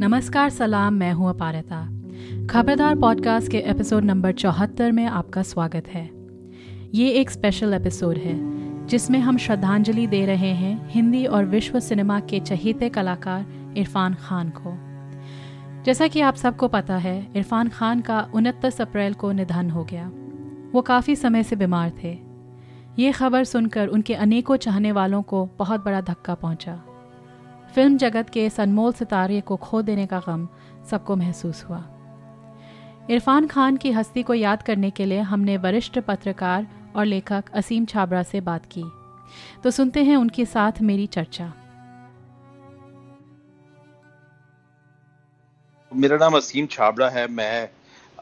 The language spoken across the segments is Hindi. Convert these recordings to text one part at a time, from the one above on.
नमस्कार, सलाम, मैं हूँ अपारता। खबरदार पॉडकास्ट के एपिसोड नंबर चौहत्तर में आपका स्वागत है। ये एक स्पेशल एपिसोड है, जिसमें हम श्रद्धांजलि दे रहे हैं हिंदी और विश्व सिनेमा के चहीते कलाकार इरफान खान को। जैसा कि आप सबको पता है, इरफान खान का उनतीस अप्रैल को निधन हो गया। वो काफ़ी समय से बीमार थे। ये खबर सुनकर उनके अनेकों चाहने वालों को बहुत बड़ा धक्का पहुँचा। फ़िल्म जगत के इस अनमोल सितारे को खो देने का गम सबको महसूस हुआ। इरफान खान की हस्ती को याद करने के लिए हमने वरिष्ठ पत्रकार और लेखक असीम छाबड़ा से बात की। तो सुनते हैं उनके साथ मेरी चर्चा। मेरा नाम असीम छाबड़ा है। मैं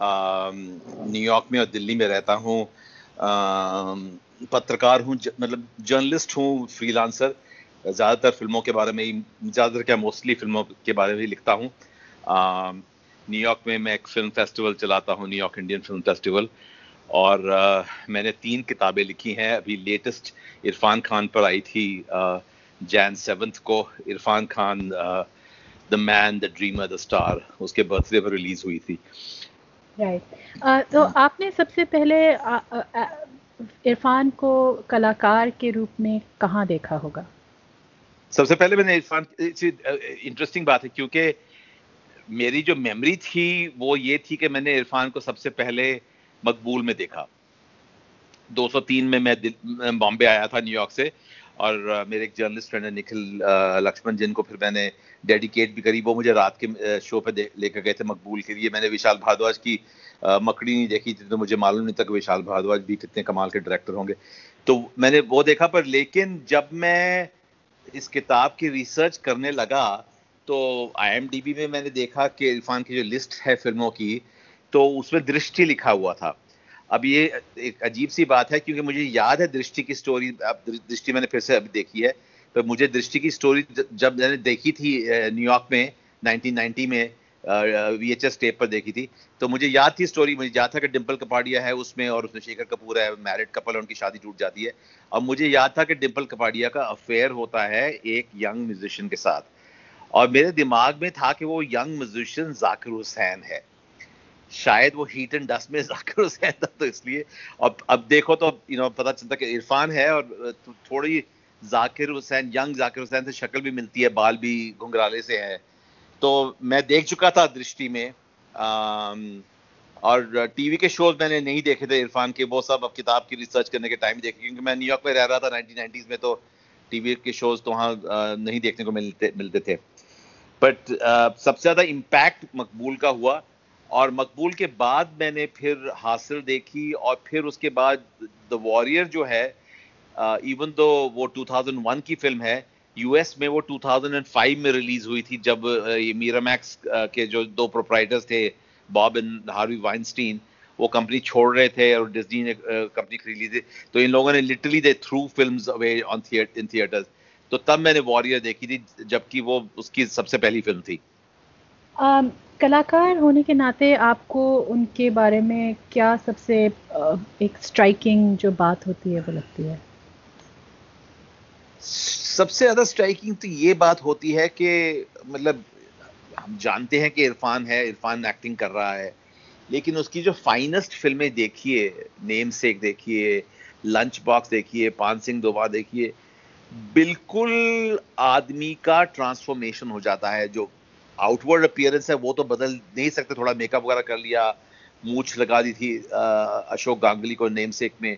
न्यूयॉर्क में और दिल्ली में रहता हूँ। पत्रकार हूँ मतलब जर्नलिस्ट हूँ फ्रीलांसर ज़्यादातर फ़िल्मों के बारे में ही ज़्यादातर क्या मोस्टली फ़िल्मों के बारे में ही लिखता हूँ न्यूयॉर्क में मैं एक फ़िल्म फेस्टिवल चलाता हूँ न्यूयॉर्क इंडियन फ़िल्म फेस्टिवल और आ, मैंने तीन किताबें लिखी हैं अभी लेटेस्ट इरफान खान पर आई थी जैन सेवंथ को Irrfan Khan the man the dreamer the star उसके बर्थडे पर रिलीज़ हुई थी राइट right. uh, तो हाँ। आपने सबसे पहले इरफान को कलाकार के रूप में कहाँ देखा होगा? सबसे पहले मैंने इरफान इंटरेस्टिंग बात है क्योंकि मेरी जो मेमोरी थी, वो ये थी कि मैंने इरफान को सबसे पहले मकबूल में देखा। 203 में मैं बॉम्बे आया था न्यूयॉर्क से। और मेरे एक जर्नलिस्ट फ्रेंड है, निखिल लक्ष्मण, जिनको फिर मैंने डेडिकेट भी करी, वो मुझे रात के शो पे लेकर गए थे मकबूल के लिए। मैंने विशाल भारद्वाज की मकड़ी नहीं देखी थी तो मुझे मालूम नहीं था कि विशाल भारद्वाज भी कितने कमाल के डायरेक्टर होंगे। तो मैंने वो देखा, पर लेकिन जब मैं इस किताब की रिसर्च करने लगा तो आईएमडीबी में मैंने देखा कि इरफान की जो लिस्ट है फ़िल्मों की तो उसमें दृष्टि लिखा हुआ था। अब ये एक अजीब सी बात है, क्योंकि मुझे याद है दृष्टि की स्टोरी अब दृष्टि मैंने फिर से अभी देखी है, पर मुझे दृष्टि की स्टोरी जब मैंने देखी थी न्यूयॉर्क में 1990 में वी एच टेप पर देखी थी तो मुझे याद थी स्टोरी मुझे याद था कि डिम्पल कपाड़िया है उसमें और उसमें शेखर कपूर है मैरिड कपल है, उनकी शादी टूट जाती है अब मुझे याद था कि डिम्पल कपाड़िया का अफेयर होता है एक यंग म्यूजिशियन के साथ, और मेरे दिमाग में था कि वो यंग म्यूजिशियन जाकिर हुसैन है। शायद वो हीट एंड डस्ट में जाकिर हुसैन था तो इसलिए। अब अब देखो तो यू नो पता चलता कि इरफान है और थोड़ी जाकिर हुसैन यंग जाकिर हुसैन से शक्ल भी मिलती है बाल भी घुंघराले से है। तो मैं देख चुका था दृष्टि में आम, और टीवी के शोज़ मैंने नहीं देखे थे इरफान के वो सब अब किताब की रिसर्च करने के टाइम देखे क्योंकि मैं न्यूयॉर्क में रह रहा था नाइनटीन में तो टीवी के शोज़ तो वहाँ नहीं देखने को मिलते मिलते थे। बट सबसे ज़्यादा इम्पैक्ट मकबूल का हुआ और मकबूल के बाद मैंने फिर हासिल देखी और फिर उसके बाद द वॉरियर जो है इवन दो वो 2001 की फ़िल्म है यूएस में वो 2005 में रिलीज़ हुई थी जब ये मीरा मैक्स के जो दो प्रोप्राइटर्स थे बॉब एंड हार्वी वाइनस्टीन वो कंपनी छोड़ रहे थे और डिज्नी ने कंपनी खरीद ली थी तो इन लोगों ने literally they threw film away on theatre in theatres तो तब मैंने वॉरियर देखी थी, जबकि वो उसकी सबसे पहली फ़िल्म थी। कलाकार होने के नाते आपको उनके बारे में क्या सबसे एक स्ट्राइकिंग जो बात होती है वो लगती है? सबसे ज़्यादा स्ट्राइकिंग तो ये बात होती है कि मतलब हम जानते हैं कि इरफान है, इरफान एक्टिंग कर रहा है, लेकिन उसकी जो फाइनेस्ट फ़िल्में देखिए, नेम सेक देखिए लंच बॉक्स देखिए, पान सिंह दोबा देखिए, बिल्कुल आदमी का ट्रांसफॉर्मेशन हो जाता है, जो आउटवर्ड अपियरेंस है, वो तो बदल नहीं सकते, थोड़ा मेकअप वगैरह कर लिया, मूछ लगा दी थी अशोक गांगुली को नेम सेक में।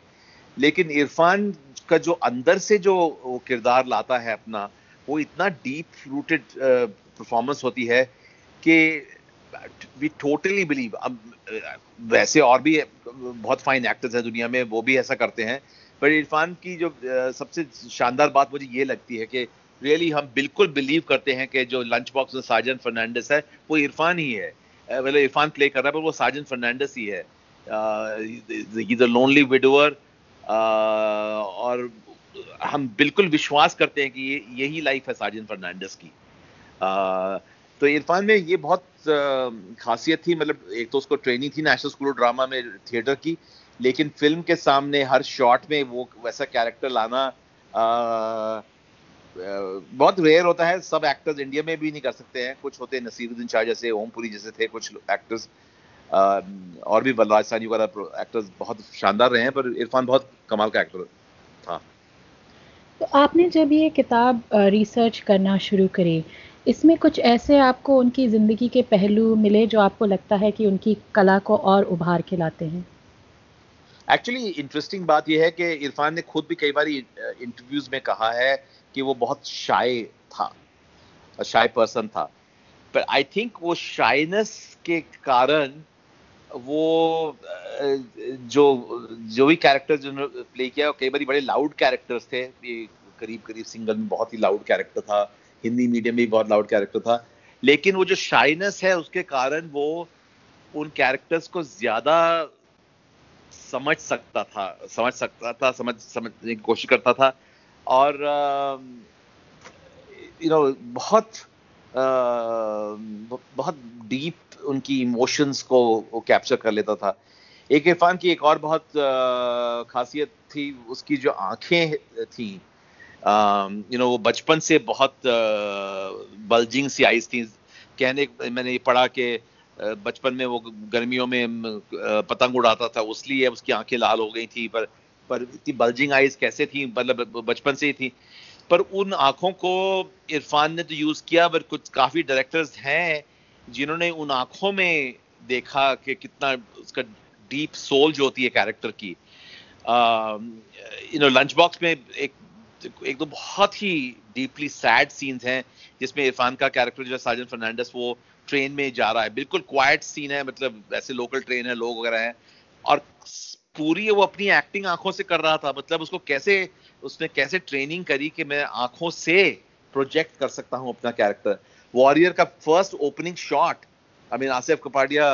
लेकिन इरफान का जो अंदर से जो किरदार लाता है अपना, वो इतना डीप रूटेड परफॉर्मेंस होती है कि वी टोटली बिलीव अब वैसे और भी बहुत फाइन एक्टर्स हैं दुनिया में, वो भी ऐसा करते हैं। पर इरफान की जो सबसे शानदार बात मुझे ये लगती है कि रियली हम बिल्कुल बिलीव करते हैं कि जो लंच बॉक्स में साजन फर्नांडिस है वो इरफान ही है। मतलब इरफान प्ले कर रहा है पर वो साजन फर्नांडिस ही है। द लोनली विडोअर और हम बिल्कुल विश्वास करते हैं कि ये यही लाइफ है साजन फर्नांडिस की। uh, तो इरफान में ये बहुत खासियत थी मतलब एक तो उसको ट्रेनिंग थी नेशनल स्कूल ऑफ़ ड्रामा में थिएटर की लेकिन फ़िल्म के सामने हर शॉट में वो वैसा कैरेक्टर लाना बहुत रेयर होता है सब एक्टर्स इंडिया में भी नहीं कर सकते हैं। कुछ होते हैं नसीरुद्दीन शाह जैसे ओमपुरी जैसे थे कुछ एक्टर्स और भी बलराज सानी वगैरह एक्टर्स बहुत शानदार रहे हैं पर इरफान बहुत कमाल का एक्टर था। तो आपने जब ये किताब रिसर्च करना शुरू करी इसमें कुछ ऐसे आपको उनकी ज़िंदगी के पहलू मिले जो आपको लगता है कि उनकी कला को और उभार के लाते हैं? एक्चुअली इंटरेस्टिंग बात यह है कि इरफान ने खुद भी कई बार इंटरव्यूज़ में कहा है कि वो बहुत शाय था शाय पर्सन था. पर आई थिंक वो शाइनेस के कारण वो जो जो भी कैरेक्टर जो प्ले किया, कई बार बड़े लाउड कैरेक्टर्स थे. करीब करीब सिंगल में बहुत ही लाउड कैरेक्टर था. हिंदी मीडियम में भी बहुत लाउड कैरेक्टर था. लेकिन वो जो शाइनेस है, उसके कारण वो उन कैरेक्टर्स को ज़्यादा समझ सकता था, समझ सकता था, समझ, समझने की कोशिश करता था. और यू नो बहुत बहुत डीप उनकी इमोशंस को वो कैप्चर कर लेता था। एक इरफान की एक और बहुत खासियत थी, उसकी जो आँखें थी यू नो वो बचपन से बहुत बल्जिंग सी आईज थी। कहने, मैंने ये पढ़ा कि बचपन में वो गर्मियों में पतंग उड़ाता था, उसलिए उसकी आँखें लाल हो गई थी, पर पर इतनी बल्जिंग आईज कैसे थी मतलब बचपन से ही थी। पर उन आँखों को इरफान ने तो यूज़ किया, पर कुछ काफ़ी डायरेक्टर्स हैं जिन्होंने उन आँखों में देखा कि कितना उसका डीप सोल जो होती है कैरेक्टर की। यू नो लंच बॉक्स में एक एक तो बहुत ही डीपली सैड सीन्स हैं, जिसमें इरफान का कैरेक्टर जो है साजन फर्नांडस वो ट्रेन में जा रहा है। बिल्कुल क्वाइट सीन है मतलब ऐसे लोकल ट्रेन है, लोग वगैरह हैं। और पूरी वो अपनी एक्टिंग आँखों से कर रहा था। मतलब उसको कैसे, उसने कैसे ट्रेनिंग करी कि मैं आँखों से प्रोजेक्ट कर सकता हूँ अपना कैरेक्टर वॉरियर का first opening shot I mean Asif Kapadia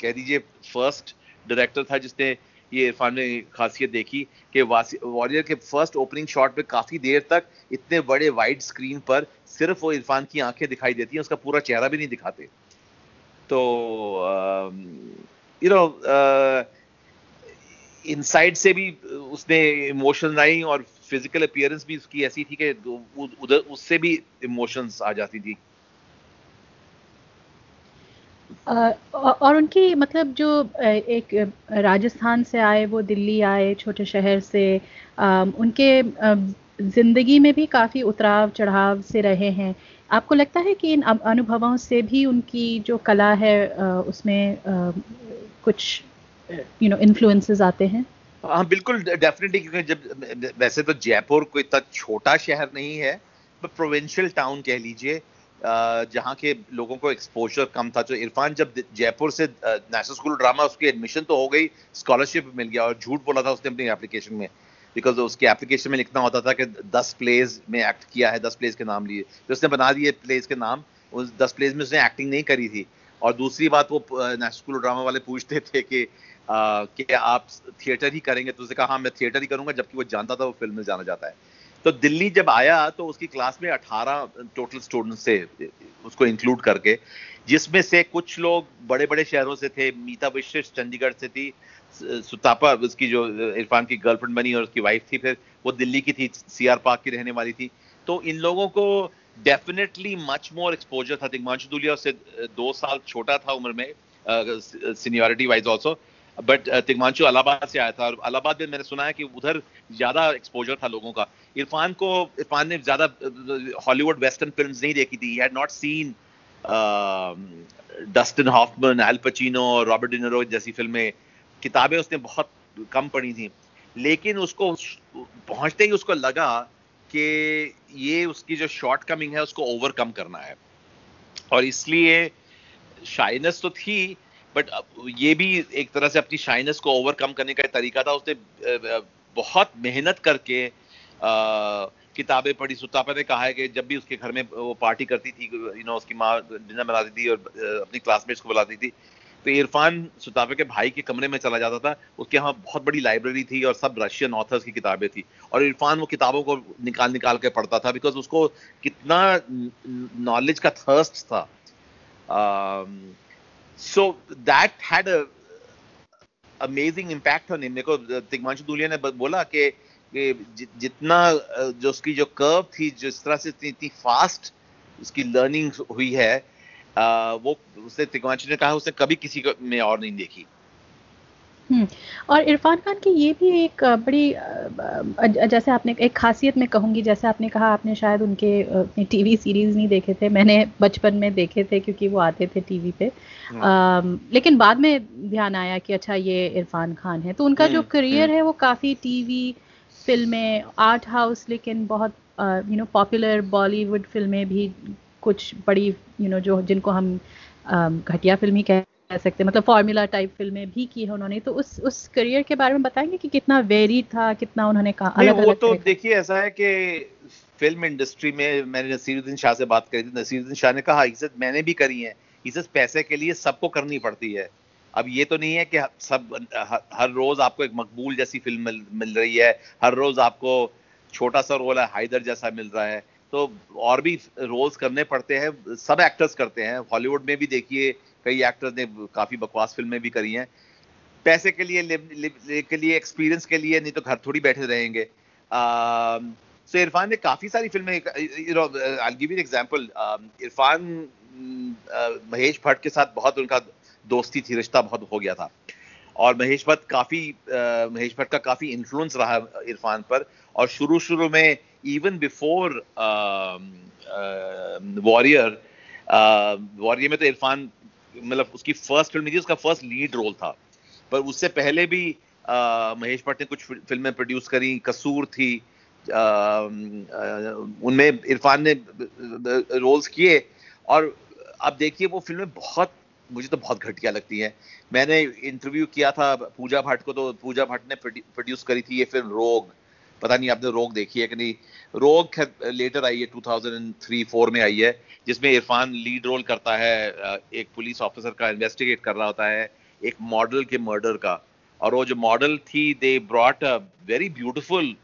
कह दीजिए फ़र्स्ट डायरेक्टर था जिसने ये इरफान ने खासियत देखी कि वॉरियर के फ़र्स्ट ओपनिंग शॉट में काफ़ी देर तक इतने बड़े वाइड स्क्रीन पर सिर्फ़ वो इरफान की आँखें दिखाई देती हैं, उसका पूरा चेहरा भी नहीं दिखाते। तो यू नो इनसाइड से भी उसने इमोशंस आई और फ़िज़िकल अपियरेंस भी उसकी ऐसी थी कि उधर, उससे भी इमोशंस आ जाती थी। और उनकी मतलब जो एक राजस्थान से आए, वो दिल्ली आए, छोटे शहर से उनके ज़िंदगी में भी काफ़ी उतराव चढ़ाव से रहे हैं। आपको लगता है कि इन अनुभवों से भी उनकी जो कला है उसमें कुछ यू नो इन्फ्लुएंसेस आते हैं? हाँ बिल्कुल डेफिनेटली क्योंकि जब, वैसे तो जयपुर कोई इतना छोटा शहर नहीं है प्रोविंशियल टाउन कह लीजिए जहाँ के लोगों को एक्सपोजर कम था। तो इरफान, जब जयपुर से नेशनल स्कूल ड्रामा उसकी एडमिशन तो हो गई स्कॉलरशिप मिल गया, और झूठ बोला था उसने अपनी एप्लीकेशन में बिकॉज़ उसकी एप्लीकेशन में लिखना होता था कि दस प्लेज में एक्ट किया है, दस प्लेज के नाम लिए। तो उसने बना दिए प्लेज के नाम, उस दस प्लेज में उसने एक्टिंग नहीं करी थी। और दूसरी बात, वो नेशनल स्कूल ड्रामा वाले पूछते थे कि कि आप थिएटर ही करेंगे तो उसने कहा हाँ मैं थिएटर ही करूँगा, जबकि वो जानता था वो फ़िल्म में जाना जाता है। तो दिल्ली जब आया तो उसकी क्लास में 18 टोटल स्टूडेंट्स थे, उसको इंक्लूड करके, जिसमें से कुछ लोग बड़े बड़े शहरों से थे। मीता विशिष्ट चंडीगढ़ से थी, सुतापा उसकी जो इरफान की गर्लफ्रेंड बनी और उसकी वाइफ थी, फिर वो दिल्ली की थी सी आर पार्क की रहने वाली थी। तो इन लोगों को डेफिनेटली मच मोर एक्सपोजर था। दिग्मांशु दुलिया उससे दो साल छोटा था उम्र में seniority wise also but Tigmanshu Allahabad से आया था और अलाहाबाद में मैंने सुना है कि उधर ज़्यादा एक्सपोजर था लोगों का। इरफान को, इरफान ने ज़्यादा हॉलीवुड वेस्टर्न फ़िल्म नहीं देखी थी। Had not seen Dustin Hoffman L Robert De Niro जैसी फ़िल्में किताबें उसने बहुत कम पढ़ी थी। लेकिन उसको, पहुँचते ही उसको लगा कि ये उसकी जो शॉर्ट कमिंग है, उसको ओवरकम करना है। और इसलिए शाइनेस तो थी बट ये भी एक तरह से अपनी शाइनेस को ओवरकम करने का तरीका था। उसने बहुत मेहनत करके किताबें पढ़ी। सुतापा ने कहा है कि जब भी उसके घर में वो पार्टी करती थी यू नो उसकी माँ डिनर बनाती थी और अपनी क्लासमेट्स को बुलाती थी तो इरफान सुताफे के भाई के कमरे में चला जाता था। उसके यहाँ बहुत बड़ी लाइब्रेरी थी और सब रशियन ऑथर्स की किताबें थी। और इरफान वो किताबों को निकाल निकाल के पढ़ता था बिकॉज़ उसको कितना नॉलेज का थर्स्ट था। सो had a, amazing impact on him. देखो तिग्मांशु दुलिया ने बोला कि जितना जो उसकी जो कर्व थी जिस तरह से इतनी फास्ट उसकी लर्निंग हुई है वो उसने तिग्मांशु ने कहा उसने कभी किसी को, में और नहीं देखी और इरफान खान की ये भी एक बड़ी जैसे आपने एक खासियत में कहूँगी जैसे आपने कहा आपने शायद उनके टीवी सीरीज़ नहीं देखे थे मैंने बचपन में देखे थे क्योंकि वो आते थे टीवी पे आ, हाँ। लेकिन बाद में ध्यान आया कि अच्छा ये इरफान खान है तो उनका जो करियर हम्म, हम्म। है वो काफ़ी टीवी फ़िल्में आर्ट हाउस लेकिन बहुत यू नो पॉपुलर बॉलीवुड फ़िल्में भी कुछ बड़ी यू नो जो जिनको हम घटिया फ़िल्म ही कह कह सकते हैं। मतलब फॉर्मूला टाइप फ़िल्में भी की है उन्होंने। तो उस उस करियर के बारे में बताएँगे कि कितना वेरी था कितना उन्होंने कहा अलग वो तो देखिए ऐसा है कि फ़िल्म इंडस्ट्री में मैंने नसीरुद्दीन शाह से बात करी थी। नसीरुद्दीन शाह ने कहा इज़्ज़त मैंने भी करी है। इज़्ज़त पैसे के लिए सबको करनी पड़ती है। अब ये तो नहीं है कि सब हर रोज आपको एक मकबूल जैसी फ़िल्म मिल, मिल रही है। हर रोज आपको छोटा सा रोल है हाइदर जैसा मिल रहा है। तो और भी रोल्स करने पड़ते हैं सब एक्टर्स करते हैं। हॉलीवुड में भी देखिए कई एक्टर्स ने काफ़ी बकवास फ़िल्में भी करी हैं। पैसे के लिए लिव, लिव, के लिए एक्सपीरियंस के लिए नहीं तो घर थोड़ी बैठे रहेंगे। सो इरफान ने काफ़ी सारी फ़िल्में आई एग्जांपल इरफान महेश भट्ट के साथ बहुत उनका दोस्ती थी रिश्ता बहुत हो गया था। और महेश भट्ट काफ़ी महेश भट्ट का काफ़ी इन्फ्लुएंस रहा इरफान पर। और शुरू शुरू में इवन बिफोर वॉरियर वॉरियर में तो इरफान मतलब उसकी फ़र्स्ट फ़िल्म थी उसका फ़र्स्ट लीड रोल था। पर उससे पहले भी आ, महेश भट्ट ने कुछ फ़िल्में प्रोड्यूस करी कसूर थी उनमें इरफान ने रोल्स किए। और अब देखिए वो फ़िल्में बहुत मुझे तो बहुत घटिया लगती हैं। मैंने इंटरव्यू किया था पूजा भट्ट को तो पूजा भट्ट ने प्रोड्यूस करी थी ये फ़िल्म रोग। पता नहीं आपने रोग देखी है कि नहीं। रोग लेटर आई है 2003-4 में आई है, जिसमें इरफान लीड रोल करता है एक पुलिस ऑफिसर का इन्वेस्टिगेट कर रहा होता है, एक मॉडल के मर्डर का। और वो जो मॉडल थी they brought a very beautiful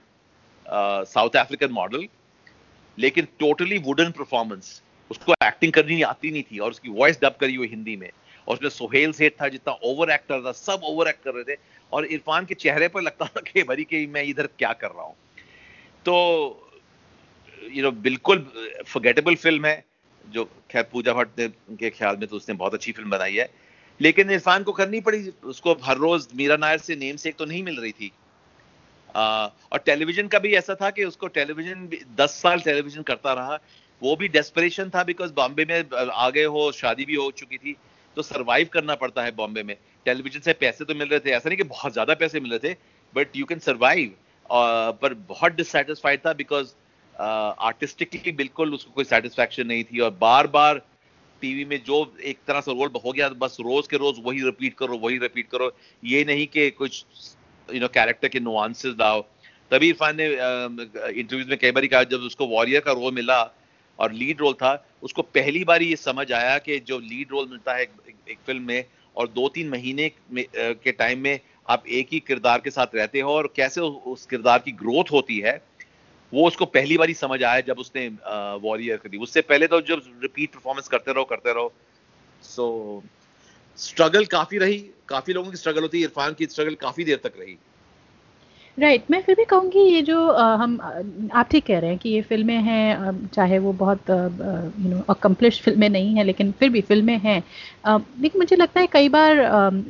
South African model लेकिन टोटली वुडन परफॉर्मेंस उसको एक्टिंग करनी आती नहीं थी, और उसकी वॉइस डब करी हुई हिंदी में। और उसमें सोहेल सेठ था जितना ओवर एक्टर था सब ओवर एक्ट कर रहे थे। और इरफान के चेहरे पर लगता था कि भरी कि मैं इधर क्या कर रहा हूँ? तो यू नो बिल्कुल फॉरगेटेबल फ़िल्म है जो खैर पूजा भट्ट ने के ख्याल में तो उसने बहुत अच्छी फ़िल्म बनाई है। लेकिन इरफान को करनी पड़ी उसको हर रोज मीरा नायर से नेम से एक तो नहीं मिल रही थी। आ, और टेलीविज़न का भी ऐसा था कि उसको टेलीविज़न दस साल टेलीविज़न करता रहा। वो भी डेस्परेशन था बिकॉज़ बॉम्बे में आ गए हो शादी भी हो चुकी थी। तो सर्वाइव करना पड़ता है बॉम्बे में। टेलीविज़न से पैसे तो मिल रहे थे, ऐसा नहीं कि बहुत ज़्यादा पैसे मिल रहे थे बट यू कैन सर्वाइव पर बहुत डिससेटिस्फाइड था बिकॉज़ आर्टिस्टिकली बिल्कुल उसको कोई सेटिस्फैक्शन नहीं थी और बार बार टीवी में जो एक तरह से रोल हो गया, बस रोज के रोज वही रिपीट करो, वही रिपीट करो। ये नहीं कि कुछ यू नो कैरेक्टर के नुआंसेस लाओ। तभी इरफान ने इंटरव्यूज़ में कई बार कहा, जब उसको वॉरियर का रोल मिला और लीड रोल था। उसको पहली बार ये समझ आया कि जो लीड रोल मिलता है एक, एक फ़िल्म में और दो तीन महीने के टाइम में आप एक ही किरदार के साथ रहते हो और कैसे उस किरदार की ग्रोथ होती है वो उसको पहली बार समझ आया जब उसने वॉरियर करी उससे पहले तो जब रिपीट परफॉर्मेंस करते रहो करते रहो सो स्ट्रगल काफ़ी रही काफ़ी लोगों की स्ट्रगल होती इरफान की स्ट्रगल काफ़ी देर तक रही। Right right. मैं फिर भी कहूँगी ये जो आ, हम आप ठीक कह रहे हैं कि ये फ़िल्में हैं चाहे वो बहुत यू नो अकम्पलिश फ़िल्में नहीं हैं लेकिन फिर भी फ़िल्में हैं लेकिन मुझे लगता है कई बार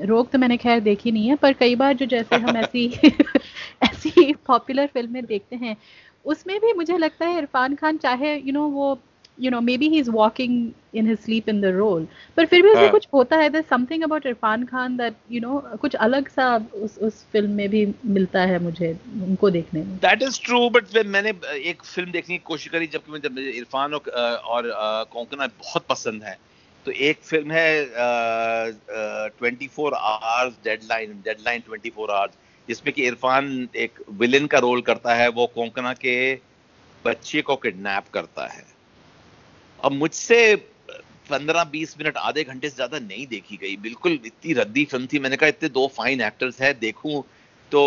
रोग तो मैंने खैर देखी नहीं है पर कई बार जो जैसे हम ऐसी ऐसी पॉपुलर फ़िल्में देखते हैं उसमें भी मुझे लगता है इरफान खान चाहे यू you नो know, वो you know maybe he is walking in his sleep in the role पर फिर भी उसमें हाँ. कुछ होता है something about Irrfan Khan that you know कुछ अलग सा उस उस फ़िल्म में भी मिलता है मुझे उनको देखने में। दैट इज़ ट्रू बट मैंने एक फ़िल्म देखने की कोशिश करी जबकि मुझे इरफान और, और कोंकणा बहुत पसंद है। तो एक फ़िल्म है twenty four hours deadline deadline twenty four hours जिसमें कि इरफान एक विलेन का रोल करता है वो कोंकणा के बच्चे को किडनैप करता है। अब मुझसे पंद्रह बीस मिनट आधे घंटे से ज़्यादा नहीं देखी गई। बिल्कुल इतनी रद्दी फ़िल्म थी। मैंने कहा इतने दो फाइन एक्टर्स हैं देखूँ तो।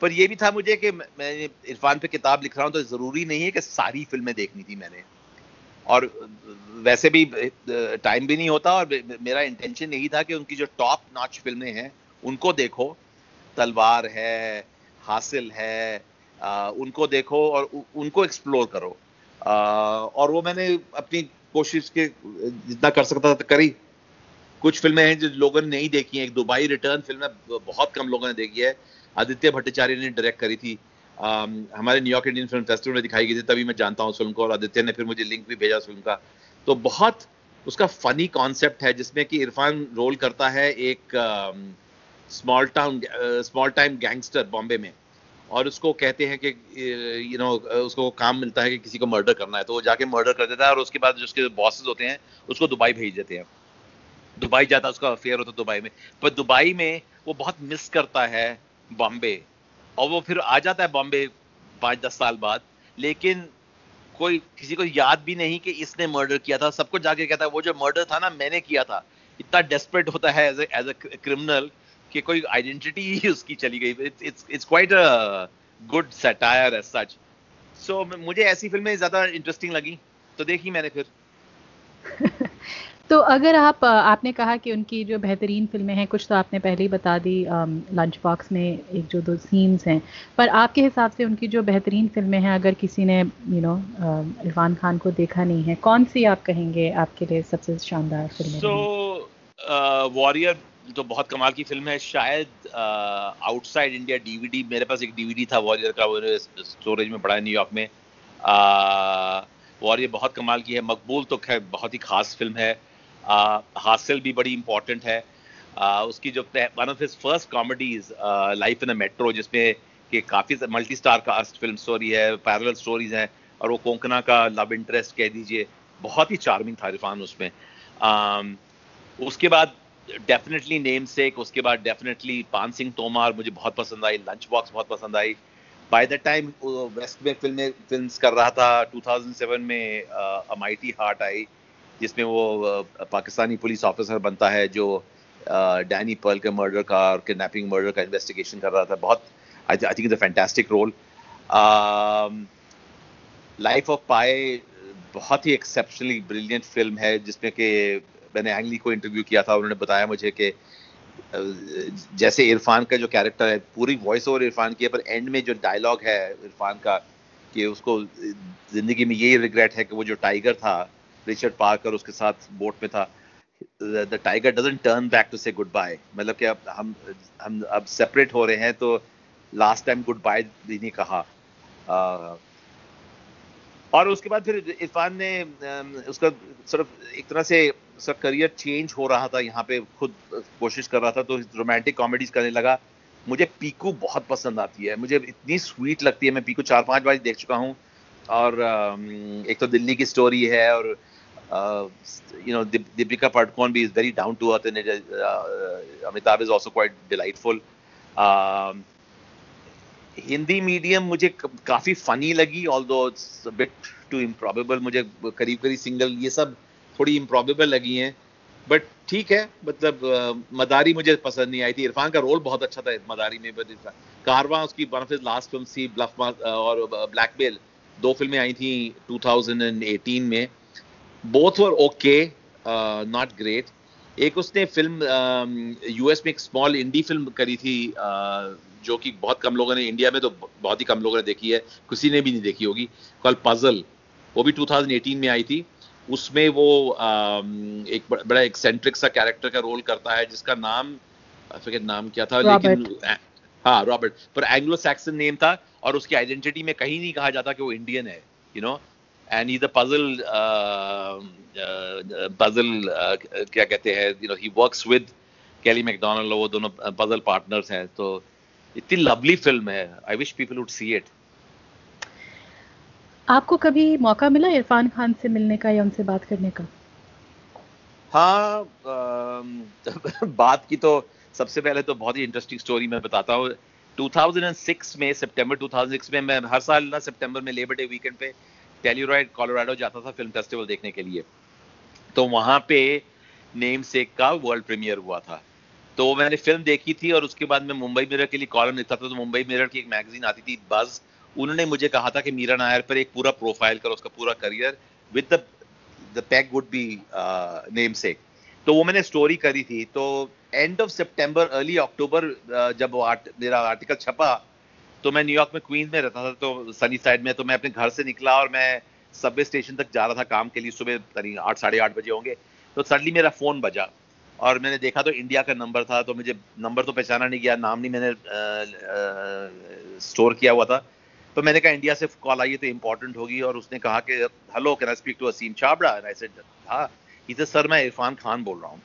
पर ये भी था मुझे कि मैं इरफान पे किताब लिख रहा हूँ तो ज़रूरी नहीं है कि सारी फ़िल्में देखनी थी मैंने। और वैसे भी टाइम भी नहीं होता और मेरा इंटेंशन यही था कि उनकी जो टॉप नॉच फ़िल्में हैं उनको देखो। तलवार है हासिल है आ, उनको देखो और उनको एक्सप्लोर करो। और वो मैंने अपनी कोशिश के जितना कर सकता था करी। कुछ फ़िल्में हैं जो लोगों ने नहीं देखी हैं। एक दुबई रिटर्न फ़िल्म बहुत कम लोगों ने देखी है। आदित्य भट्टाचार्य ने डायरेक्ट करी थी। आ, हमारे न्यूयॉर्क इंडियन फ़िल्म फेस्टिवल में दिखाई गई थी तभी मैं जानता हूँ फ़िल्म को और आदित्य ने फिर मुझे लिंक भी भेजा फ़िल्म का। तो बहुत उसका फनी कॉन्सेप्ट है जिसमें कि इरफान रोल करता है एक small town small time gangster Bombay में। और उसको कहते हैं कि यू नो उसको काम मिलता है कि किसी को मर्डर करना है। तो वो जाके मर्डर कर देता है और उसके बाद जो उसके बॉसेस होते हैं, उसको दुबई भेज देते हैं। दुबई जाता है, उसका अफेयर होता है दुबई में। पर दुबई में वो बहुत मिस करता है बॉम्बे। और वो फिर आ जाता है बॉम्बे पाँच दस साल बाद। लेकिन कोई, किसी को याद भी नहीं कि इसने मर्डर किया था। सबको जाके कहता है, वो जो मर्डर था ना, मैंने किया था। इतना डेस्परेट होता है एज एज अ क्रिमिनल कि कोई आइडेंटिटी ही उसकी चली गई। It's it's quite a good satire as such so मुझे ऐसी फ़िल्में ज़्यादा इंटरेस्टिंग लगी तो देखी मैंने फिर। तो अगर आप आपने कहा कि उनकी जो बेहतरीन फ़िल्में हैं कुछ तो आपने पहले ही बता दी लंच बॉक्स में एक जो दो सीन्स हैं। पर आपके हिसाब से उनकी जो बेहतरीन फ़िल्में हैं अगर किसी ने यू नो इरफान खान को देखा नहीं है कौन सी आप कहेंगे आपके लिए सबसे शानदार फ़िल्में सो वॉरियर तो बहुत कमाल की फ़िल्म है शायद आउटसाइड इंडिया डीवीडी मेरे पास एक डीवीडी था वॉरियर का स्टोरेज में पड़ा है न्यूयॉर्क में। वॉरियर बहुत कमाल की है। मकबूल तो खैर बहुत ही खास फ़िल्म है। हासिल भी बड़ी इंपॉर्टेंट है। आ, उसकी जो one of his first comedies Life in a Metro जिसमें कि काफ़ी multi star cast film story है पैरल स्टोरीज हैं और वो कोंकणा का लव इंटरेस्ट कह दीजिए बहुत ही चार्मिंग था इरफान उसमें। आ, उसके बाद डेफिनेटली नेम सेक उसके बाद डेफिनेटली पान सिंह तोमार मुझे बहुत पसंद आई। लंच बॉक्स बहुत पसंद आई। बाय द टाइम वेस्ट में फ़िल्म फ़िल्म कर रहा था 2007 में अमाइटी हार्ट आई, जिसमें वो पाकिस्तानी पुलिस ऑफिसर बनता है, जो डैनी पर्ल के मर्डर का और किडनैपिंग मर्डर का इन्वेस्टिगेशन कर रहा था। बहुत I think is a fantastic role Life of Pi बहुत ही एक्सेप्शनली ब्रिलियंट फ़िल्म है, जिसमें कि मैंने एंगली को इंटरव्यू किया था उन्होंने बताया मुझे कि जैसे इरफान का जो कैरेक्टर है पूरी वॉइस ओवर इरफान की है पर एंड में जो डायलॉग है इरफान का कि उसको ज़िंदगी में यही रिग्रेट है कि वो जो टाइगर था रिचर्ड पार्कर उसके साथ बोट में था the tiger doesn't turn back to say good bye मतलब कि अब हम हम अब सेपरेट हो रहे हैं तो लास्ट टाइम गुड बाय भी नहीं कहा। uh, और उसके बाद फिर इरफान ने उसका सिर्फ़ एक तरह से उसका करियर चेंज हो रहा था यहाँ पे खुद कोशिश कर रहा था तो रोमांटिक कॉमेडीज करने लगा। मुझे पीकू बहुत पसंद आती है। मुझे इतनी स्वीट लगती है। मैं पीकू चार पाँच बार देख चुका हूँ। और एक तो दिल्ली की स्टोरी है और uh, Padukone is very down to earth, and it, uh, Amitabh is also quite delightful. Um, Hindi medium मुझे काफ़ी फनी लगी ऑल दो बिट टू इम्प्रॉबेबल मुझे करीब करीब सिंगल ये सब थोड़ी इम्प्रॉबेबल लगी हैं। बट ठीक है मतलब मदारी मुझे पसंद नहीं आई थी। इरफान का रोल बहुत अच्छा था मदारी में कारवा उसकी ऑफ़ लास्ट फ़िल्म थी ब्लफ और ब्लैकमेल दो फ़िल्में आई थी 2018 में। Both were okay not great एक उसने फ़िल्म यूएस में एक स्मॉल इंडी फ़िल्म करी थी uh, जो कि बहुत कम लोगों ने इंडिया में तो बहुत ही कम लोगों ने देखी है। किसी ने भी नहीं देखी होगी। कल पजल वो भी 2018 में आई थी। उसमें वो एक बड़ा एक्सेंट्रिक सा कैरेक्टर का रोल करता है जिसका नाम फिर नाम क्या था लेकिन हाँ रॉबर्ट पर एंग्लो सैक्सन नेम था और उसकी आइडेंटिटी में कहीं नहीं कहा जाता कि वो इंडियन है you know puzzle uh, uh, puzzle uh, क्या कहते हैं you know he works with Kelly McDonald वो दोनों puzzle partners हैं तो इतनी लवली फ़िल्म है I wish people would see it आपको कभी मौका मिला इरफान खान से मिलने का या उनसे बात करने का? हाँ बात की तो सबसे पहले तो बहुत ही इंटरेस्टिंग स्टोरी मैं बताता हूँ। 2006 में सितंबर 2006 में मैं हर साल ना सितंबर में लेबर डे वीकेंड पे टेलीरॉइड कोलोराडो जाता था फ़िल्म फेस्टिवल देखने के लिए। तो वहाँ पे नेम सेक का वर्ल्ड प्रीमियर हुआ था। तो मैंने फ़िल्म देखी थी और उसके बाद मैं मुंबई मिरर के लिए कॉलम लिखता था। तो मुंबई मिरर की एक मैगजीन आती थी बज उन्होंने मुझे कहा था कि मीरा नायर पर एक पूरा प्रोफ़ाइल करो उसका पूरा career with the the pack would be namesake तो वो मैंने स्टोरी करी थी। तो एंड ऑफ़ सितंबर अर्ली अक्टूबर जब वो आर्ट, मेरा आर्टिकल छपा तो मैं न्यूयॉर्क में क्वींस में रहता था तो सनी साइड में तो मैं अपने घर से निकला और मैं सबवे स्टेशन तक जा रहा था काम के लिए। सुबह करीब आठ साढ़े आठ बजे होंगे। तो सडनली मेरा फ़ोन बजा और मैंने देखा तो इंडिया का नंबर था तो मुझे नंबर तो पहचाना नहीं गया नाम नहीं मैंने स्टोर किया हुआ था। तो मैंने कहा, इंडिया से कॉल आई है तो इम्पोर्टेंट होगी। और उसने कहा कि hello can I speak to Aseem Chhabra I said हाँ इसे सर मैं इरफान खान बोल रहा हूँ।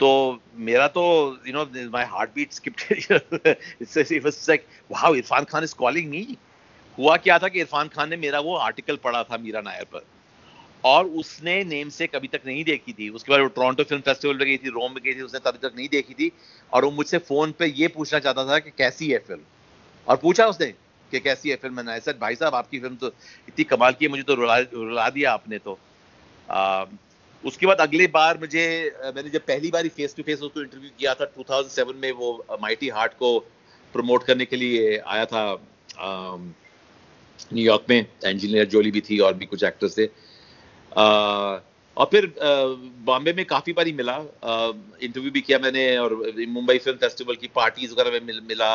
तो मेरा तो you know my heart beat skipped it's like wow Irrfan Khan is calling me हुआ क्या था कि इरफान खान ने मेरा वो आर्टिकल पढ़ा था मीरा नायर पर। और उसने नेम से कभी तक नहीं देखी थी। उसके बाद वो टोरंटो फ़िल्म फेस्टिवल में गई थी रोम में गई थी, उसने तभी तक नहीं देखी थी। और वो मुझसे फ़ोन पे ये पूछना चाहता था कि कैसी है फ़िल्म और पूछा उसने कि कैसी है फ़िल्म? मैंने ऐसा भाई साहब आपकी फ़िल्म तो इतनी कमाल की है मुझे तो रुला रुला दिया आपने तो. आ, उसके बाद अगले बार मुझे मैंने जब पहली बार फेस टू फेस उसको इंटरव्यू किया था 2007 में वो माइटी हार्ट को प्रमोट करने के लिए आया था न्यूयॉर्क में इंजीनियर जोली भी थी और भी कुछ एक्टर्स थे। और फिर बॉम्बे में काफ़ी बारी मिला इंटरव्यू भी किया मैंने और मुंबई फ़िल्म फेस्टिवल की पार्टीज़ वगैरह में मिला।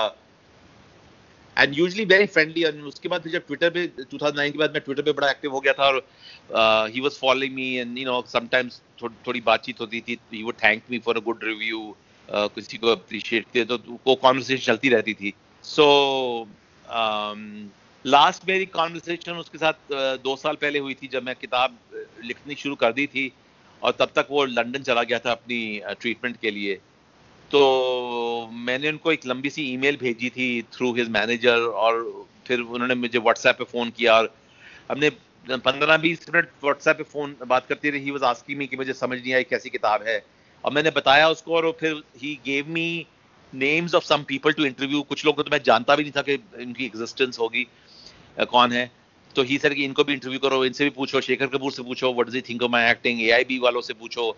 एंड यूजली वेरी फ्रेंडली और उसके बाद जब ट्विटर पे 2009 के बाद मैं ट्विटर पे बड़ा एक्टिव हो गया था और he was following me and you know sometimes थोड़ी बातचीत होती थी. He would thank me for a good review किसी को अप्रिशिएट किया तो वो कॉन्वर्सेशन चलती रहती थी. सो um, लास्ट मेरी कॉन्वर्सेशन उसके साथ दो साल पहले हुई थी जब मैं किताब लिखनी शुरू कर दी थी और तब तक वो लंदन चला गया था अपनी ट्रीटमेंट के लिए. तो मैंने उनको एक लंबी सी ईमेल भेजी थी थ्रू हिज मैनेजर और फिर उन्होंने मुझे व्हाट्सएप पे फ़ोन किया और हमने पंद्रह बीस मिनट व्हाट्सएप पे फ़ोन बात करती रही। वॉज़ आस्किंग मी कि मुझे समझ नहीं आई कैसी किताब है। और मैंने बताया उसको और फिर he gave me names of some people to interview कुछ लोग को तो मैं जानता भी नहीं था कि इनकी एग्जिस्टेंस होगी कौन है। तो ही सर कि इनको भी इंटरव्यू करो, इनसे भी पूछो, शेखर कपूर से पूछो what does he think of my acting AIB वालों से पूछो।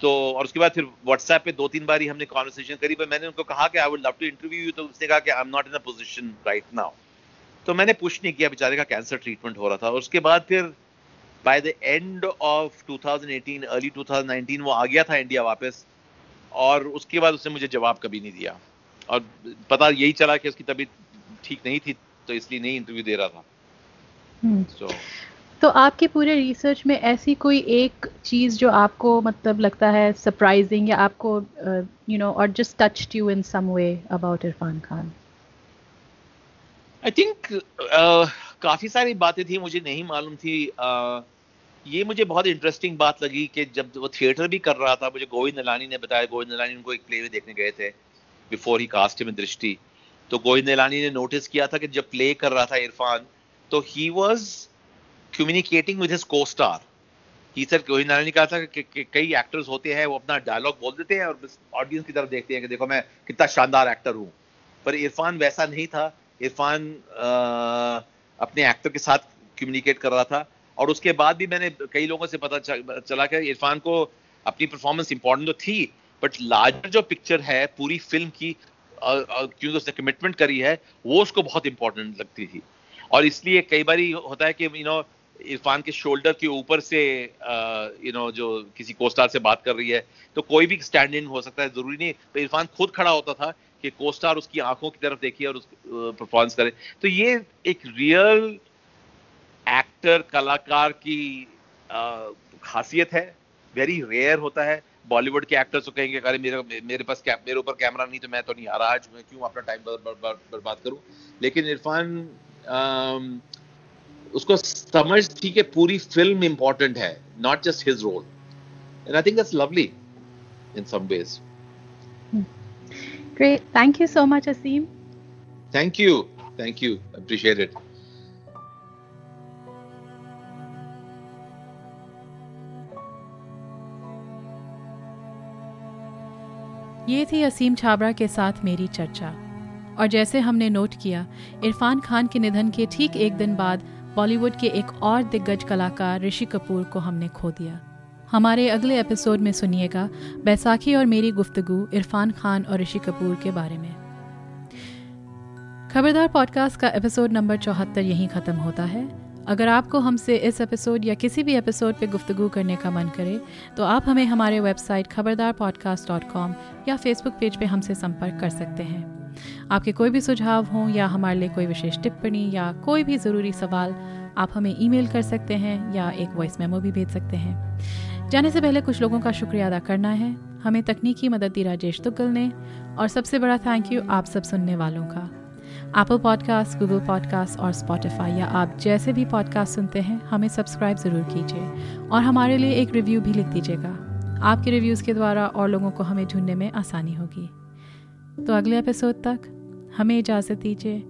तो और उसके बाद फिर व्हाट्सएप पे दो तीन बार ही हमने कॉन्वर्सेशन करी पर मैंने उनको कहा कि I would love to interview you तो उसने कहा कि I am not in a position right now तो मैंने पुश नहीं किया बेचारे का कैंसर ट्रीटमेंट हो रहा था। और उसके बाद फिर by the end of 2018 early 2019 वो आ गया था इंडिया वापस और उसके बाद उसने मुझे जवाब कभी नहीं दिया। और पता यही चला कि उसकी तबीयत ठीक नहीं थी तो इसलिए नहीं इंटरव्यू दे रहा था। so, हम्म। तो आपके पूरे रिसर्च में ऐसी कोई एक चीज़ जो आपको मतलब लगता है सरप्राइजिंग या आपको यू नो और just touched you in some way about Irrfan Khan? I think काफ़ी सारी बातें थी मुझे नहीं मालूम थी। Uh, ये मुझे बहुत इंटरेस्टिंग बात लगी कि जब वो थिएटर भी कर रहा था मुझे गोविंद नलानी ने बताया। गोविंद नलानी उनको एक प्ले में देखने गए थे बिफोर ही कास्ट में दृष्टि तो गोविंद नीलानी ने नोटिस किया था कि जब प्ले कर रहा था इरफान तो he was communicating with his co star he sir Govind Nihalani कहा था कि, कई एक्टर्स होते हैं वो अपना डायलॉग बोल देते हैं और ऑडियंस की तरफ़ देखते हैं कि देखो मैं कितना शानदार एक्टर हूँ. पर इरफान वैसा नहीं था। इरफान अपने एक्टर के साथ कम्युनिकेट कर रहा था और उसके बाद भी मैंने कई लोगों से पता चला कि इरफान को अपनी परफॉर्मेंस इंपॉर्टेंट तो थी बट लार्जर जो पिक्चर है पूरी फ़िल्म की क्योंकि उसने कमिटमेंट करी है वो उसको बहुत इंपॉर्टेंट लगती थी। और इसलिए कई बार होता है कि यू नो इरफान के शोल्डर के ऊपर से यू नो जो किसी कोस्टार से बात कर रही है तो कोई भी स्टैंड इन हो सकता है, ज़रूरी नहीं। तो इरफान खुद खड़ा होता था कि कोस्टार उसकी आँखों की तरफ़ देखिए और उस परफॉर्मेंस करे। तो ये एक रियल एक्टर कलाकार की खासियत है। वेरी रेयर होता है। बॉलीवुड के एक्टर्स तो कहेंगे, अरे, मेरे मेरे पास क्या मेरे ऊपर कैमरा नहीं तो मैं तो नहीं आ रहा। आज मैं क्यों अपना टाइम बर्बाद करूँ? लेकिन इरफान उसको समझ थी कि पूरी फ़िल्म इंपॉर्टेंट है not just his role and I think that's lovely in some ways Great. Thank you so much, Asim. Thank you. Thank you. Appreciate it. ये थी असीम छाबड़ा के साथ मेरी चर्चा और जैसे हमने नोट किया इरफान खान के निधन के ठीक एक दिन बाद बॉलीवुड के एक और दिग्गज कलाकार ऋषि कपूर को हमने खो दिया। हमारे अगले एपिसोड में सुनिएगा बैसाखी और मेरी गुफ्तगु, इरफान खान और ऋषि कपूर के बारे में। खबरदार पॉडकास्ट का एपिसोड नंबर चौहत्तर यहीं ख़त्म होता है। अगर आपको हमसे इस एपिसोड या किसी भी एपिसोड पे गुफ्तगू करने का मन करे तो आप हमें हमारे website Khabardar podcast dot com या फेसबुक पेज पे हमसे संपर्क कर सकते हैं। आपके कोई भी सुझाव हों या हमारे लिए कोई विशेष टिप्पणी या कोई भी ज़रूरी सवाल, आप हमें ईमेल कर सकते हैं या एक वॉइस मेमो भी भेज सकते हैं। जाने से पहले कुछ लोगों का शुक्रिया अदा करना है। हमें तकनीकी मदद दी राजेश तुगल ने और सबसे बड़ा थैंक यू आप सब सुनने वालों का। एप्पल पॉडकास्ट गूगल पॉडकास्ट और स्पॉटिफाई या आप जैसे भी पॉडकास्ट सुनते हैं, हमें सब्सक्राइब ज़रूर कीजिए और हमारे लिए एक रिव्यू भी लिख दीजिएगा। आपके रिव्यूज़ के द्वारा और लोगों को हमें ढूँढने में आसानी होगी। तो अगले एपिसोड तक हमें इजाज़त दीजिए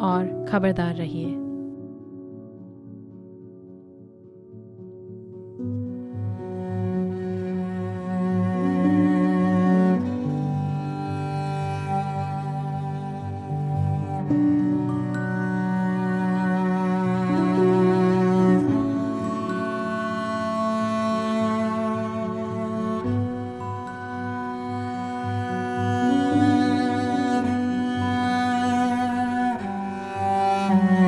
और खबरदार रहिए। Música